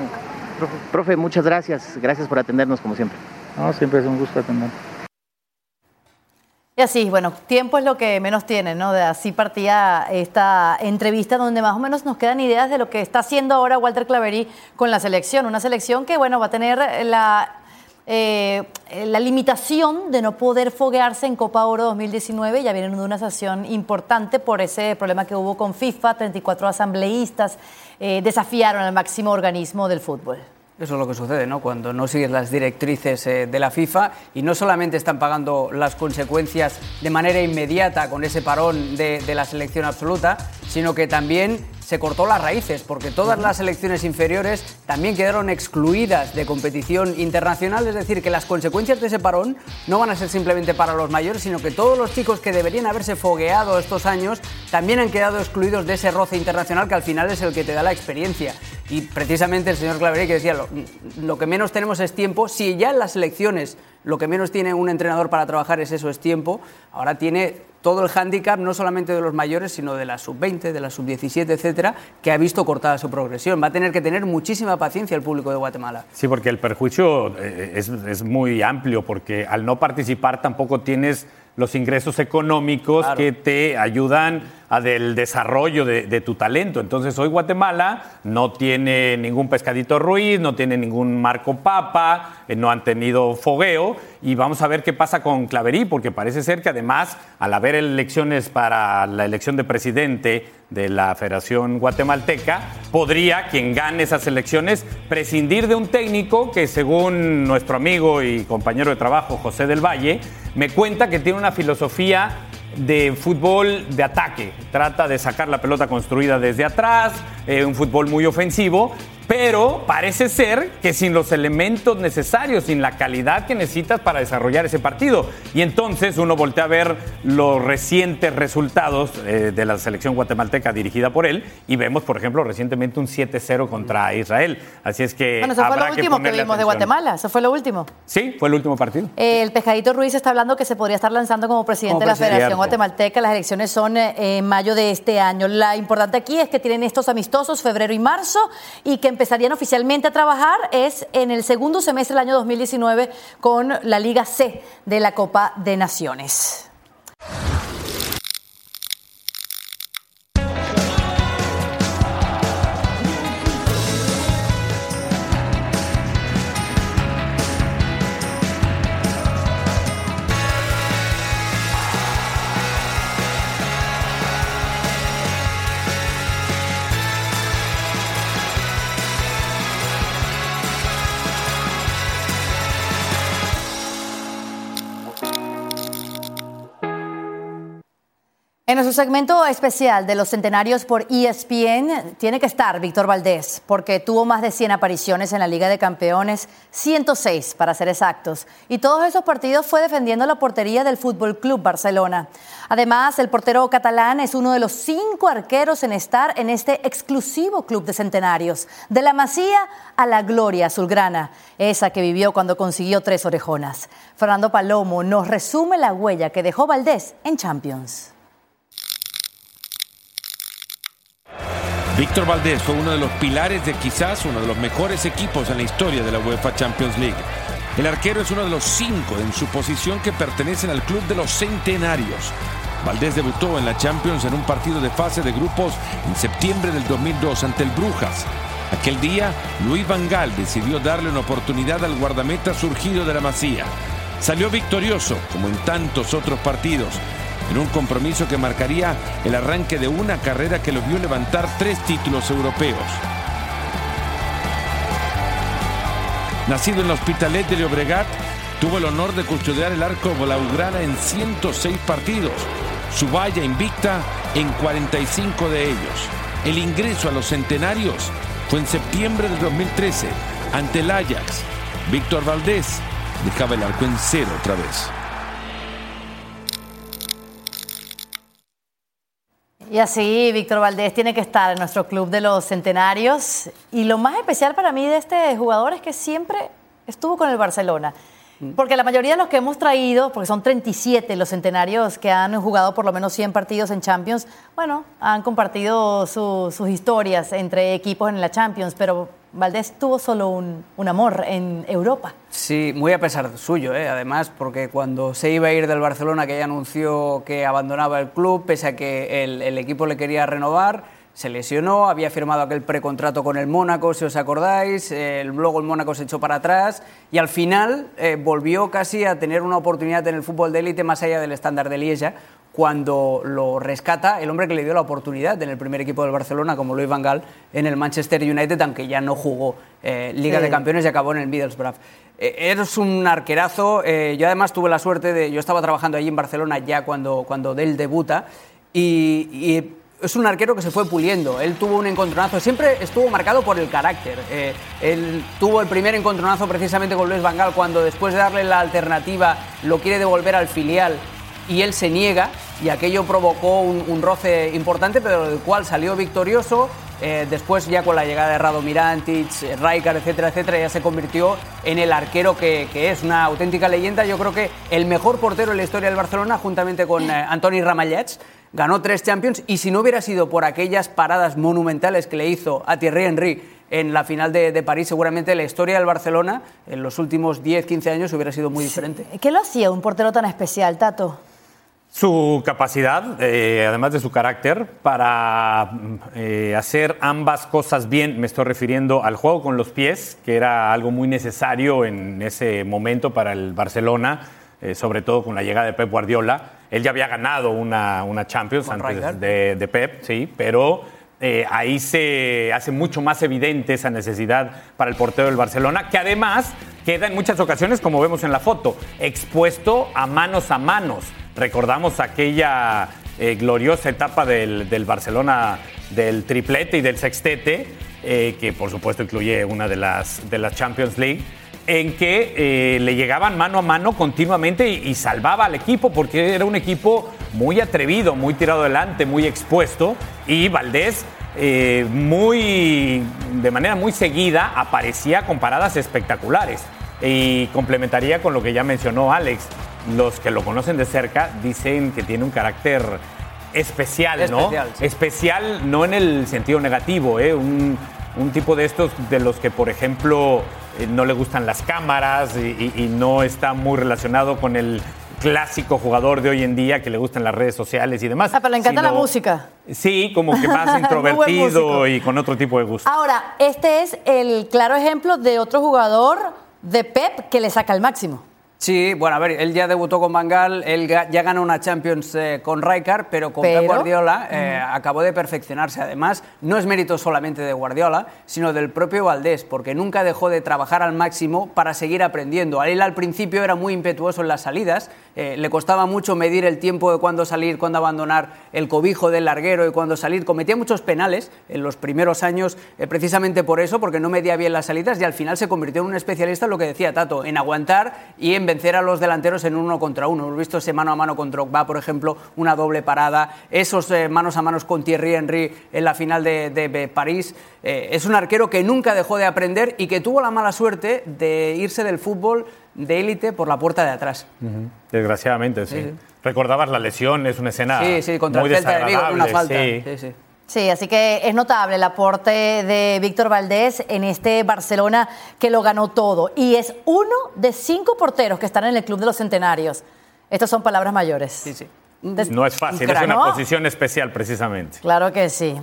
Profe, muchas gracias. Gracias por atendernos como siempre. No, siempre es un gusto atender. Y así, bueno, tiempo es lo que menos tiene, ¿no? De así partía esta entrevista donde más o menos nos quedan ideas de lo que está haciendo ahora Walter Claverí con la selección. Una selección que, bueno, va a tener la, eh, la limitación de no poder foguearse en Copa Oro 2019. Ya vienen de una sesión importante por ese problema que hubo con FIFA, 34 asambleístas eh, desafiaron al máximo organismo del fútbol. Eso es lo que sucede, ¿no? Cuando no sigues las directrices eh, de la FIFA y no solamente están pagando las consecuencias de manera inmediata con ese parón de, de la selección absoluta, sino que también se cortó las raíces, porque todas las selecciones inferiores también quedaron excluidas de competición internacional, es decir, que las consecuencias de ese parón no van a ser simplemente para los mayores, sino que todos los chicos que deberían haberse fogueado estos años también han quedado excluidos de ese roce internacional que al final es el que te da la experiencia. Y precisamente el señor Clavería que decía, lo, lo que menos tenemos es tiempo, si ya en las selecciones lo que menos tiene un entrenador para trabajar es eso, es tiempo. Ahora tiene todo el hándicap, no solamente de los mayores, sino de la sub-20, de la sub-17, etcétera, que ha visto cortada su progresión. Va a tener que tener muchísima paciencia el público de Guatemala. Sí, porque el perjuicio eh, es, es muy amplio, porque al no participar tampoco tienes los ingresos económicos que te ayudan al desarrollo de, tu talento. Entonces, hoy Guatemala no tiene ningún pescadito Ruiz, no tiene ningún Marco Papa, eh, no han tenido fogueo. Y vamos a ver qué pasa con Claverí, porque parece ser que además, al haber elecciones para la elección de presidente de la Federación Guatemalteca, podría quien gane esas elecciones prescindir de un técnico que, según nuestro amigo y compañero de trabajo José del Valle, me cuenta que tiene una filosofía de fútbol de ataque. Trata de sacar la pelota construida desde atrás, eh, un fútbol muy ofensivo, pero parece ser que sin los elementos necesarios, sin la calidad que necesitas para desarrollar ese partido. Y entonces uno voltea a ver los recientes resultados eh, de la selección guatemalteca dirigida por él y vemos, por ejemplo, recientemente un 7-0 contra Israel. Así es que. Bueno, eso fue lo último que, vimos de Guatemala. Eso fue lo último. Sí, fue el último partido. el Pescadito Ruiz está hablando que se podría estar lanzando como presidente de la Federación Guatemalteca. Las elecciones son eh, en mayo de este año. La importante aquí es que tienen estos amistosos febrero y marzo y que empezarían oficialmente a trabajar es en el segundo semestre del año 2019 con la Liga C de la Copa de Naciones. En nuestro segmento especial de los centenarios por ESPN tiene que estar Víctor Valdés, porque tuvo más de 100 apariciones en la Liga de Campeones, 106 para ser exactos, y todos esos partidos fue defendiendo la portería del Fútbol Club Barcelona. Además, el portero catalán es uno de los cinco arqueros en estar en este exclusivo club de centenarios, de la Masía a la gloria azulgrana, esa que vivió cuando consiguió tres orejonas. Fernando Palomo nos resume la huella que dejó Valdés en Champions. Víctor Valdés fue uno de los pilares de quizás uno de los mejores equipos en la historia de la UEFA Champions League. El arquero es uno de los cinco en su posición que pertenecen al club de los centenarios. Valdés debutó en la Champions en un partido de fase de grupos en septiembre del 2002 ante el Brujas. Aquel día, Luis Van Gaal decidió darle una oportunidad al guardameta surgido de la Masía. Salió victorioso, como en tantos otros partidos, en un compromiso que marcaría el arranque de una carrera que lo vio levantar tres títulos europeos. Nacido en el Hospitalet de Llobregat, tuvo el honor de custodiar el arco blaugrana en 106 partidos, su valla invicta en 45 de ellos. El ingreso a los centenarios fue en septiembre del 2013 ante el Ajax. Víctor Valdés dejaba el arco en cero otra vez. Y así, Víctor Valdés tiene que estar en nuestro club de los centenarios. Y lo más especial para mí de este jugador es que siempre estuvo con el Barcelona. Porque la mayoría de los que hemos traído, porque son 37 los centenarios que han jugado por lo menos 100 partidos en Champions, bueno, han compartido sus historias entre equipos en la Champions, pero Valdés tuvo solo un, un amor en Europa. Sí, muy a pesar suyo, ¿eh? además, porque cuando se iba a ir del Barcelona, que ya anunció que abandonaba el club, pese a que el, el equipo le quería renovar, se lesionó, había firmado aquel precontrato con el Mónaco, si os acordáis, eh, luego el Mónaco se echó para atrás y al final eh, volvió casi a tener una oportunidad en el fútbol de élite más allá del estándar de Lieja, cuando lo rescata el hombre que le dio la oportunidad en el primer equipo del Barcelona, como Luis Van Gaal, en el Manchester United, aunque ya no jugó eh, Liga Sí. de Campeones y acabó en el Middlesbrough. Eh, eres un arquerazo, eh, yo además tuve la suerte de, yo estaba trabajando allí en Barcelona ya cuando, cuando él debuta y, y es un arquero que se fue puliendo. Él tuvo un encontronazo, siempre estuvo marcado por el carácter. Eh, él tuvo el primer encontronazo precisamente con Luis Van Gaal cuando después de darle la alternativa lo quiere devolver al filial y él se niega y aquello provocó un, un roce importante, pero del cual salió victorioso. Eh, después ya con la llegada de Rado Mirantic, eh, Rijkaard, etcétera, etcétera, ya se convirtió en el arquero que, que es, una auténtica leyenda. Yo creo que el mejor portero en la historia del Barcelona, juntamente con eh, Antoni Ramallets, ganó tres Champions y si no hubiera sido por aquellas paradas monumentales que le hizo a Thierry Henry en la final de, de París, seguramente la historia del Barcelona en los últimos 10, 15 años hubiera sido muy diferente. ¿Qué lo hacía un portero tan especial, Tato? Su capacidad, eh, además de su carácter, para eh, hacer ambas cosas bien, me estoy refiriendo al juego con los pies, que era algo muy necesario en ese momento para el Barcelona, eh, sobre todo con la llegada de Pep Guardiola. Él ya había ganado una, una Champions antes de, de Pep, sí, pero ahí se hace mucho más evidente esa necesidad para el portero del Barcelona, que además queda en muchas ocasiones, como vemos en la foto, expuesto a manos a manos. Recordamos aquella eh, gloriosa etapa del, del Barcelona del triplete y del sextete, eh, que por supuesto incluye una de las, de las Champions League en que eh, le llegaban mano a mano continuamente y, y salvaba al equipo porque era un equipo muy atrevido, muy tirado adelante, muy expuesto y Valdés muy de manera muy seguida aparecía con paradas espectaculares y complementaría con lo que ya mencionó Alex. Los que lo conocen de cerca dicen que tiene un carácter especial, ¿no? Especial, sí. Especial no en el sentido negativo, ¿eh? un, un tipo de estos de los que, por ejemplo, eh, no le gustan las cámaras y, y- y no está muy relacionado con el clásico jugador de hoy en día que le gustan las redes sociales y demás. Ah, pero le encanta la música. Sí, como que más <laughs> introvertido y con otro tipo de gusto. Ahora, este es el claro ejemplo de otro jugador de Pep que le saca el máximo. Sí, bueno, a ver, él ya debutó con Bangal, él ya ganó una Champions eh, con Rijkaard, pero con Pero- Pep Guardiola eh, acabó de perfeccionarse. Además, no es mérito solamente de Guardiola, sino del propio Valdés, porque nunca dejó de trabajar al máximo para seguir aprendiendo. A él al principio era muy impetuoso en las salidas, eh, le costaba mucho medir el tiempo de cuándo salir, cuándo abandonar el cobijo del larguero y cuándo salir. Cometía muchos penales en los primeros años, precisamente por eso, porque no medía bien las salidas y al final se convirtió en un especialista en lo que decía Tato, en aguantar y en vencer a los delanteros en uno contra uno. Hemos visto ese mano a mano con Drogba, por ejemplo, una doble parada, esos eh, manos a manos con Thierry Henry en la final de, de- de París. Eh, es un arquero que nunca dejó de aprender y que tuvo la mala suerte de irse del fútbol de élite por la puerta de atrás. Desgraciadamente, sí. Recordabas la lesión, es una escena sí, sí, contra muy el Celta de Vigo, una falta. sí. Sí, sí. Sí, así que es notable el aporte de Víctor Valdés en este Barcelona que lo ganó todo. Y es uno de cinco porteros que están en el Club de los Centenarios. Estas son palabras mayores. Sí, sí. No es fácil, es una ¿no? posición especial precisamente. Claro que sí.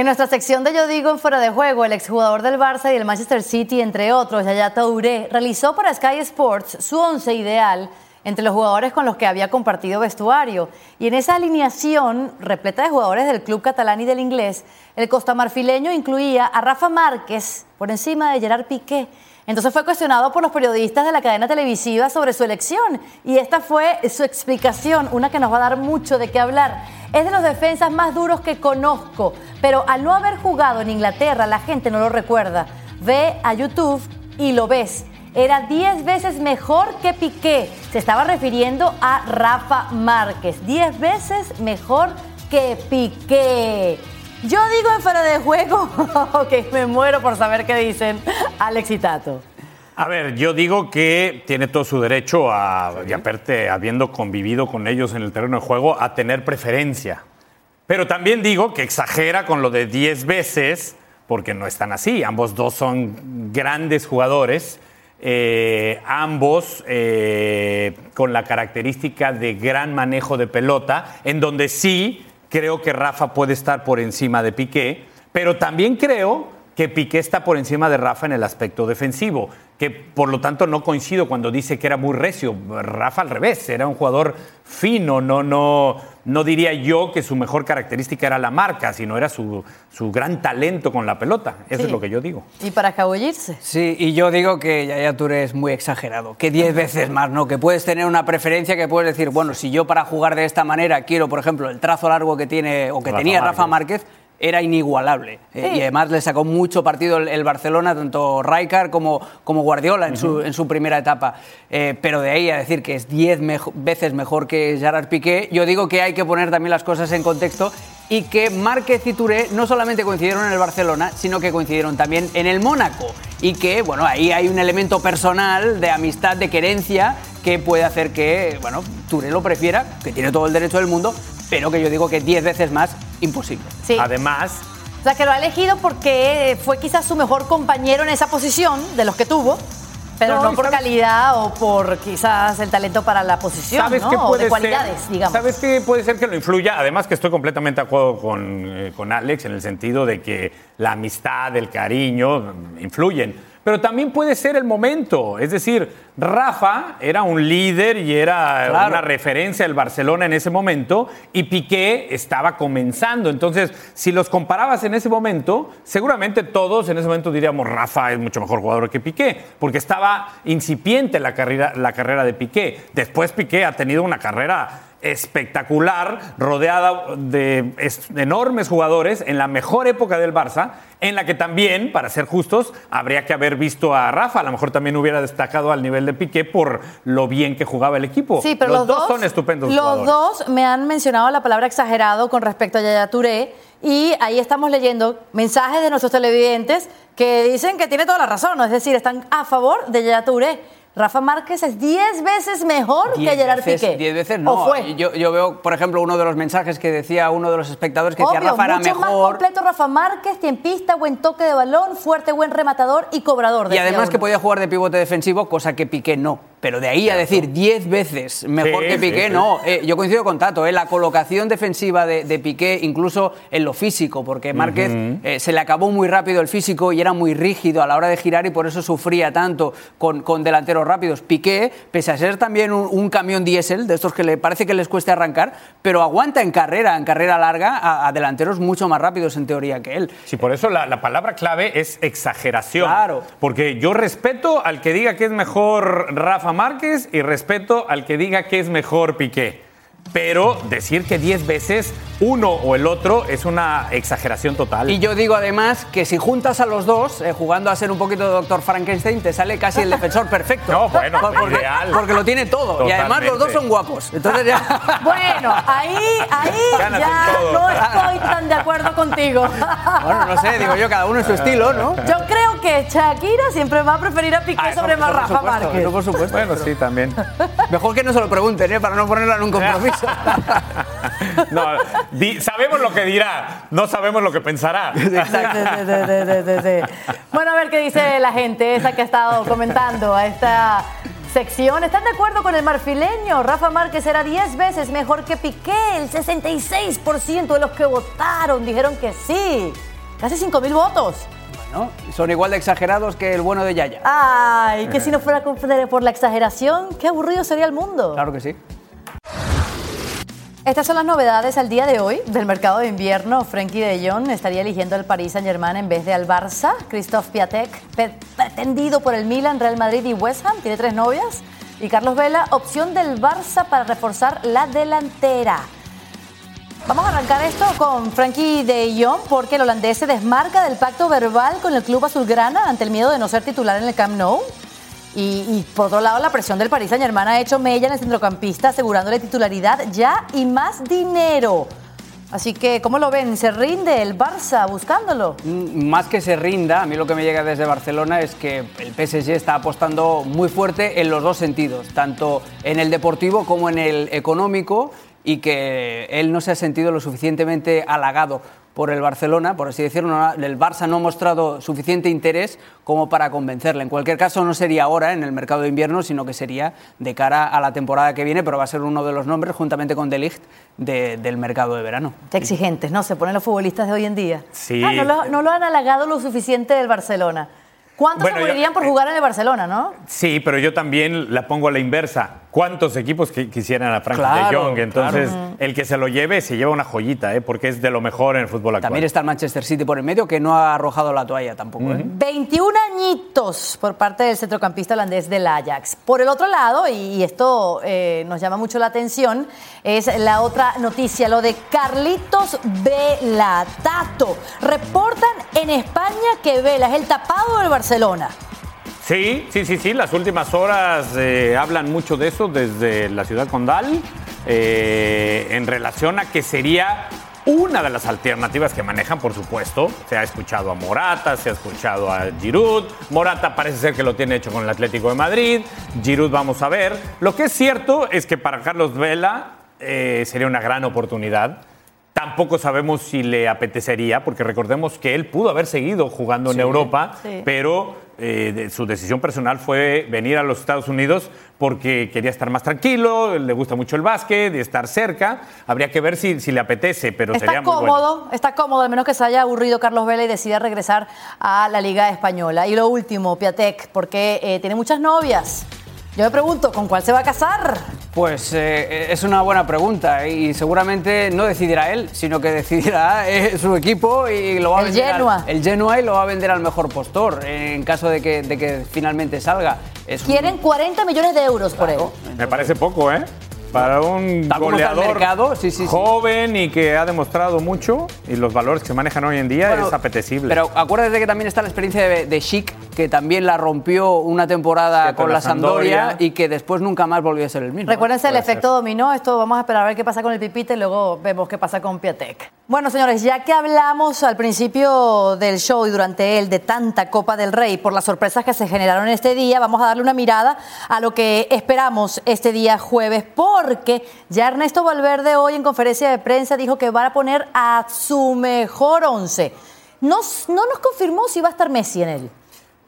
En nuestra sección de Yo Digo en Fuera de Juego, el exjugador del Barça y del Manchester City, entre otros, Yaya Touré, realizó para Sky Sports su once ideal entre los jugadores con los que había compartido vestuario. Y en esa alineación, repleta de jugadores del club catalán y del inglés, el costamarfileño incluía a Rafa Márquez por encima de Gerard Piqué. Entonces fue cuestionado por los periodistas de la cadena televisiva sobre su elección y esta fue su explicación, una que nos va a dar mucho de qué hablar. Es de los defensas más duros que conozco, pero al no haber jugado en Inglaterra la gente no lo recuerda. Ve a YouTube y lo ves. Era 10 veces mejor que Piqué. Se estaba refiriendo a Rafa Márquez. 10 veces mejor que Piqué. Yo digo en fuera de juego <laughs> que me muero por saber qué dicen Alex y Tato. A ver, yo digo que tiene todo su derecho a, y aparte, habiendo convivido con ellos en el terreno de juego, a tener preferencia. Pero también digo que exagera con lo de 10 veces, porque no están así. Ambos dos son grandes jugadores, eh, ambos eh, con la característica de gran manejo de pelota, en donde sí creo que Rafa puede estar por encima de Piqué, pero también creo que Piqué está por encima de Rafa en el aspecto defensivo, que por lo tanto no coincido cuando dice que era muy recio. Rafa al revés, era un jugador fino, no, no, no diría yo que su mejor característica era la marca, sino era su, su gran talento con la pelota. Eso Sí. es lo que yo digo. Y para escabullirse. Sí, y yo digo que Yaya Touré es muy exagerado, que 10 veces más, ¿no? Que puedes tener una preferencia que puedes decir, bueno, si yo para jugar de esta manera quiero, por ejemplo, el trazo largo que tiene o que Rafa tenía Rafa Márquez. Era inigualable. Eh, y además le sacó mucho partido el, el Barcelona, tanto Rijkaard como, como Guardiola en, su, en su primera etapa. Eh, pero de ahí a decir que es 10 mejo- veces mejor que Gerard Piqué, yo digo que hay que poner también las cosas en contexto y que Márquez y Touré no solamente coincidieron en el Barcelona, sino que coincidieron también en el Mónaco. Y que, bueno, ahí hay un elemento personal de amistad, de querencia, que puede hacer que, bueno, Touré lo prefiera, que tiene todo el derecho del mundo, pero que yo digo que 10 veces más, imposible. Sí. Además, O sea, que lo ha elegido porque fue quizás su mejor compañero en esa posición de los que tuvo, pero No, por sabes- calidad o por quizás el talento para la posición, ¿Sabes ¿no? qué O de cualidades, ser? digamos. ¿Sabes qué puede ser que lo influya? Además que estoy completamente de acuerdo con, eh, con Alex en el sentido de que la amistad, el cariño influyen. Pero también puede ser el momento. Es decir, Rafa era un líder y era Claro. una referencia del Barcelona en ese momento y Piqué estaba comenzando. Entonces, si los comparabas en ese momento, seguramente todos en ese momento diríamos Rafa es mucho mejor jugador que Piqué, porque estaba incipiente la carrera, la carrera de Piqué. Después Piqué ha tenido una carrera espectacular, rodeada de es- enormes jugadores en la mejor época del Barça, en la que también, para ser justos, habría que haber visto a Rafa. A lo mejor también hubiera destacado al nivel de Piqué por lo bien que jugaba el equipo. Sí, pero los, los, dos son estupendos Los jugadores. dos me han mencionado la palabra exagerado con respecto a Yaya Touré y ahí estamos leyendo mensajes de nuestros televidentes que dicen que tiene toda la razón, es decir, están a favor de Yaya Touré. Rafa Márquez es 10 veces mejor que Gerard veces- Piqué. Diez veces no. ¿O fue? Yo, yo veo, por ejemplo, uno de los mensajes que decía uno de los espectadores que decía Rafa era mucho más mejor. completo Rafa Márquez, tiempista, buen toque de balón, fuerte, buen rematador y cobrador. Y además que podía jugar de pivote defensivo, cosa que Piqué no. Pero de ahí a decir 10 veces mejor Sí, que Piqué, sí, sí. no. Eh, yo coincido con Tato, eh, la colocación defensiva de, de Piqué, incluso en lo físico, porque Márquez eh, se le acabó muy rápido el físico y era muy rígido a la hora de girar y por eso sufría tanto con, con delanteros rápidos. Piqué, pese a ser también un, un camión diésel, de estos que le parece que les cueste arrancar, pero aguanta en carrera, en carrera larga, a, a delanteros mucho más rápidos en teoría que él. Sí, por eso la, la palabra clave es exageración. Claro. Porque yo respeto al que diga que es mejor Rafa Márquez y respeto al que diga que es mejor Piqué. Pero decir que 10 veces uno o el otro es una exageración total. Y yo digo además que si juntas a los dos, eh, jugando a ser un poquito de Doctor Frankenstein, te sale casi el defensor perfecto. <laughs> No, bueno, Por- porque, ideal. porque lo tiene todo. Y además los dos son guapos. Entonces ya. <laughs> Bueno, ahí, ahí <laughs> ya no estoy tan de acuerdo contigo. Bueno, no sé, digo yo, cada uno en su estilo, ¿no? Yo creo que Shakira siempre va a preferir a Piqué Ah, sobre por- por Rafa supuesto, Márquez. por supuesto. Bueno, sí, también. Mejor que no se lo pregunten, ¿eh? Para no ponerla en un compromiso. <laughs> No, di- sabemos lo que dirá, no sabemos lo que pensará. <laughs> Sí, sí, sí, sí, sí. Bueno, a ver qué dice la gente, esa que ha estado comentando a esta sección. ¿Están de acuerdo con el marfileño? Rafa Márquez era 10 veces mejor que Piqué. El 66% de los que votaron dijeron que sí. Casi 5 mil votos. Bueno, son igual de exagerados que el bueno de Yaya. Ay, que si no fuera por la exageración, qué aburrido sería el mundo. Claro que sí. Estas son las novedades al día de hoy del mercado de invierno. Frenkie de Jong estaría eligiendo al Paris Saint-Germain en vez de al Barça. Christophe Piatek, pretendido por el Milan, Real Madrid y West Ham, tiene tres novias. Y Carlos Vela, opción del Barça para reforzar la delantera. Vamos a arrancar esto con Frankie de Jong porque el holandés se desmarca del pacto verbal con el club azulgrana ante el miedo de no ser titular en el Camp Nou. Y, por otro lado, la presión del Paris Saint-Germain ha hecho mella en el centrocampista, asegurándole titularidad ya y más dinero. Así que, ¿cómo lo ven? ¿Se rinde el Barça buscándolo? Mm, Más que se rinda, a mí lo que me llega desde Barcelona es que el PSG está apostando muy fuerte en los dos sentidos, tanto en el deportivo como en el económico, y que él no se ha sentido lo suficientemente halagado por el Barcelona, por así decirlo. No- El Barça no ha mostrado suficiente interés como para convencerle. En cualquier caso, no sería ahora en el mercado de invierno, sino que sería de cara a la temporada que viene, pero va a ser uno de los nombres, juntamente con De Ligt, de- del mercado de verano. Qué exigentes, ¿no? Se ponen los futbolistas de hoy en día. Sí. Ah, no, lo, no lo han halagado lo suficiente del Barcelona. ¿Cuántos Bueno, se yo- morirían por jugar en el Barcelona, no? Sí, pero yo también la pongo a la inversa. ¿Cuántos equipos que quisieran a Claro, de Jong? Entonces, claro. el que se lo lleve se lleva una joyita, ¿eh? porque es de lo mejor en el fútbol actual. También está el Manchester City por el medio, que no ha arrojado la toalla tampoco. ¿eh? 21 añitos por parte del centrocampista holandés del Ajax. Por el otro lado, y esto eh, nos llama mucho la atención, es la otra noticia, lo de Carlitos Vela. Tato, reportan en España que Vela es el tapado del Barcelona. Sí, sí, sí, sí. Las últimas horas eh, hablan mucho de eso desde la ciudad condal eh, en relación a que sería una de las alternativas que manejan, por supuesto. Se ha escuchado a Morata, se ha escuchado a Giroud. Morata parece ser que lo tiene hecho con el Atlético de Madrid. Giroud vamos a ver. Lo que es cierto es que para Carlos Vela eh, sería una gran oportunidad. Tampoco sabemos si le apetecería, porque recordemos que él pudo haber seguido jugando en Europa, sí. pero eh, de- su decisión personal fue venir a los Estados Unidos porque quería estar más tranquilo, le gusta mucho el básquet estar cerca. Habría que ver si, si le apetece, pero sería Está muy bueno. cómodo, está cómodo, al menos que se haya aburrido Carlos Vela y decida regresar a la Liga Española. Y lo último, Piatek, porque eh, tiene muchas novias. Yo me pregunto, ¿con cuál se va a casar? Pues eh, es una buena pregunta y seguramente no decidirá él, sino que decidirá eh, su equipo y lo va a El vender al- Genoa. el Genoa y lo va a vender al mejor postor en caso de que, de que finalmente salga. Es un- Quieren 40 millones de euros por él. Me parece poco, ¿eh? Para un goleador mercado, sí, sí, sí. joven y que ha demostrado mucho y los valores que se manejan hoy en día Bueno, es apetecible. Pero acuérdate que también está la experiencia de, de Chic, que también la rompió una temporada Sí, con la Sampdoria Sampdoria. y que después nunca más volvió a ser el mismo. Recuérdense el Puede ser. efecto dominó. Esto vamos a esperar a ver qué pasa con el Pipita y luego vemos qué pasa con Piatek. Bueno, señores, ya que hablamos al principio del show y durante él de tanta Copa del Rey por las sorpresas que se generaron este día, vamos a darle una mirada a lo que esperamos este día jueves, porque ya Ernesto Valverde hoy en conferencia de prensa dijo que va a poner a su mejor once. Nos- no nos confirmó si va a estar Messi en él.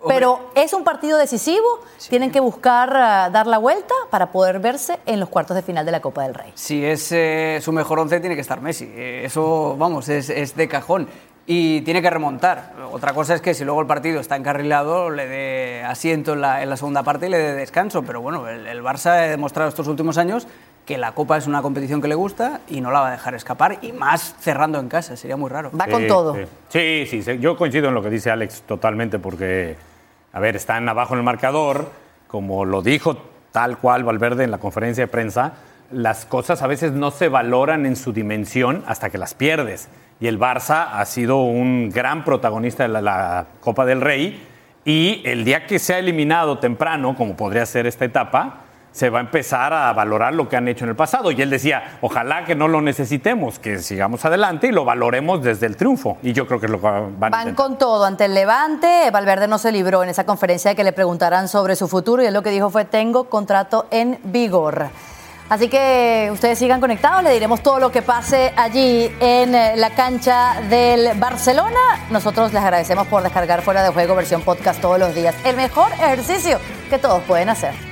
Pero es un partido decisivo, tienen que buscar ah, dar la vuelta para poder verse en los cuartos de final de la Copa del Rey. Si es eh, su mejor once, tiene que estar Messi. Eh, Eso, vamos, es, es de cajón. Y tiene que remontar. Otra cosa es que si luego el partido está encarrilado, le dé asiento en la, en la segunda parte y le dé descanso. Pero bueno, el, el Barça ha demostrado estos últimos años que la Copa es una competición que le gusta y no la va a dejar escapar. Y más cerrando en casa, sería muy raro. Va con Sí, todo. Sí, sí, sí. Yo coincido en lo que dice Alex totalmente porque, a ver, están abajo en el marcador, como lo dijo tal cual Valverde en la conferencia de prensa, las cosas a veces no se valoran en su dimensión hasta que las pierdes. Y el Barça ha sido un gran protagonista de la, Copa del Rey y el día que sea eliminado temprano, como podría ser esta etapa, se va a empezar a valorar lo que han hecho en el pasado. Y él decía, ojalá que no lo necesitemos, que sigamos adelante y lo valoremos desde el triunfo. Y yo creo que es lo que van a Van intentar. con todo ante el Levante. Valverde no se libró en esa conferencia de que le preguntaran sobre su futuro y él lo que dijo fue tengo contrato en vigor. Así que ustedes sigan conectados, le diremos todo lo que pase allí en eh, la cancha del Barcelona. Nosotros les agradecemos por descargar fuera de juego versión podcast todos los días. El mejor ejercicio que todos pueden hacer.